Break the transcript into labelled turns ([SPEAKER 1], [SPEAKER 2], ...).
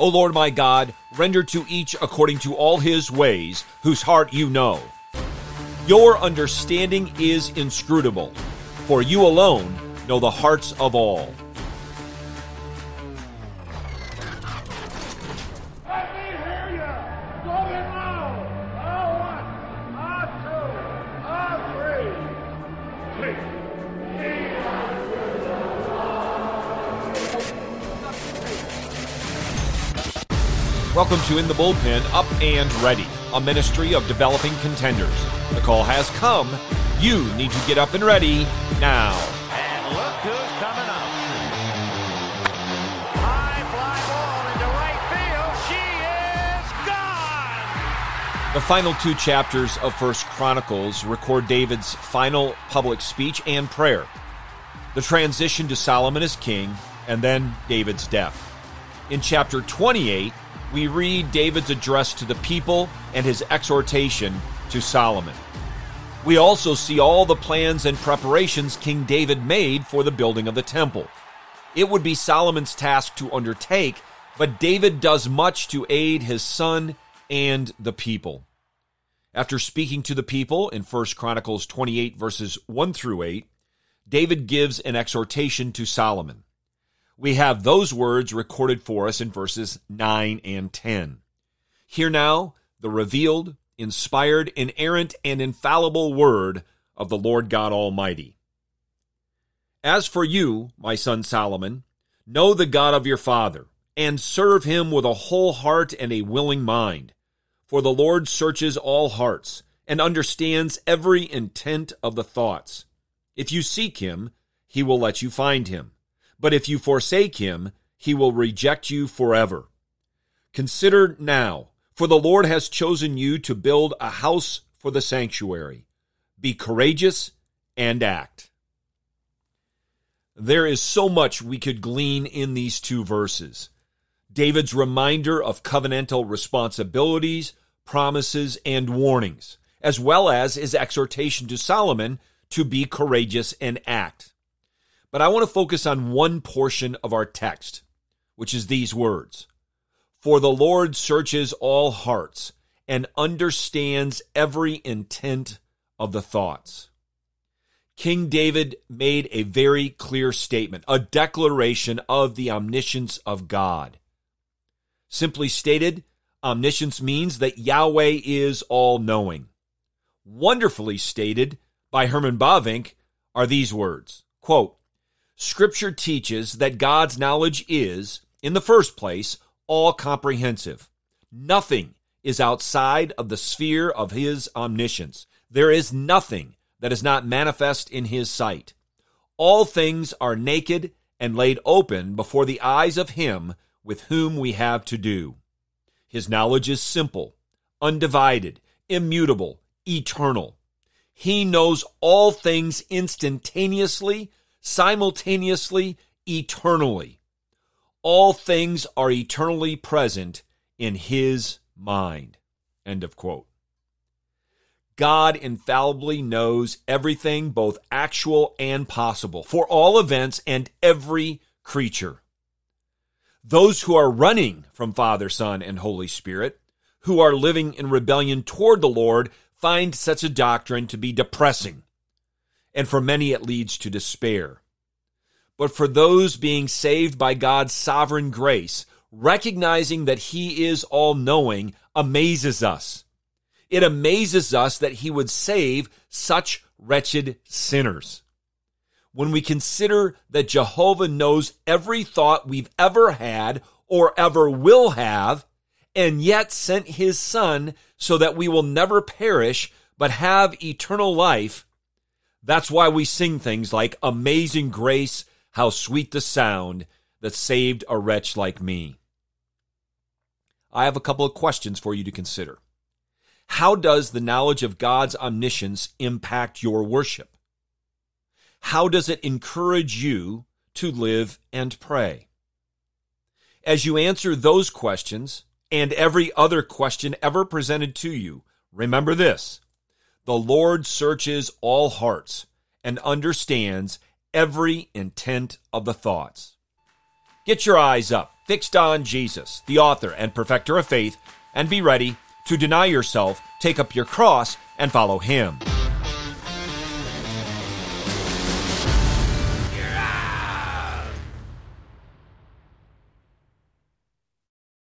[SPEAKER 1] O Lord my God, render to each according to all his ways, whose heart you know. Your understanding is inscrutable, for you alone know the hearts of all. Welcome to In the Bullpen, Up and Ready, a ministry of developing contenders. The call has come. You need to get up and ready now.
[SPEAKER 2] And look who's coming up. High fly ball into right field. She is gone.
[SPEAKER 1] The final two chapters of First Chronicles record David's final public speech and prayer, the transition to Solomon as king, and then David's death. In chapter 28, we read David's address to the people and his exhortation to Solomon. We also see all the plans and preparations King David made for the building of the temple. It would be Solomon's task to undertake, but David does much to aid his son and the people. After speaking to the people in 1 Chronicles 28 verses 1 through 8, David gives an exhortation to Solomon. We have those words recorded for us in verses 9 and 10. Hear now the revealed, inspired, inerrant, and infallible word of the Lord God Almighty. As for you, my son Solomon, know the God of your father, and serve him with a whole heart and a willing mind. For the Lord searches all hearts, and understands every intent of the thoughts. If you seek him, he will let you find him. But if you forsake him, he will reject you forever. Consider now, for the Lord has chosen you to build a house for the sanctuary. Be courageous and act. There is so much we could glean in these two verses. David's reminder of covenantal responsibilities, promises, and warnings, as well as his exhortation to Solomon to be courageous and act. But I want to focus on one portion of our text, which is these words For the Lord searches all hearts and understands every intent of the thoughts. King David made a very clear statement, a declaration of the omniscience of God. Simply stated, omniscience means that Yahweh is all knowing. Wonderfully stated by Herman Bavinck are these words quote, Scripture teaches that God's knowledge is, in the first place, all comprehensive. Nothing is outside of the sphere of his omniscience. There is nothing that is not manifest in his sight. All things are naked and laid open before the eyes of him with whom we have to do. His knowledge is simple, undivided, immutable, eternal. He knows all things instantaneously, simultaneously, eternally. All things are eternally present in his mind. End of quote. God infallibly knows everything, both actual and possible, for all events and every creature. Those who are running from Father, Son, and Holy Spirit, who are living in rebellion toward the Lord, find such a doctrine to be depressing, and for many it leads to despair. But for those being saved by God's sovereign grace, recognizing that He is all knowing amazes us. It amazes us that He would save such wretched sinners. When we consider that Jehovah knows every thought we've ever had or ever will have, and yet sent His Son so that we will never perish but have eternal life, that's why we sing things like Amazing Grace, how sweet the sound that saved a wretch like me. I have a couple of questions for you to consider. How does the knowledge of God's omniscience impact your worship? How does it encourage you to live and pray? As you answer those questions and every other question ever presented to you, remember this the Lord searches all hearts and understands every intent of the thoughts. Get your eyes up, fixed on Jesus, the author and perfecter of faith, and be ready to deny yourself, take up your cross, and follow him.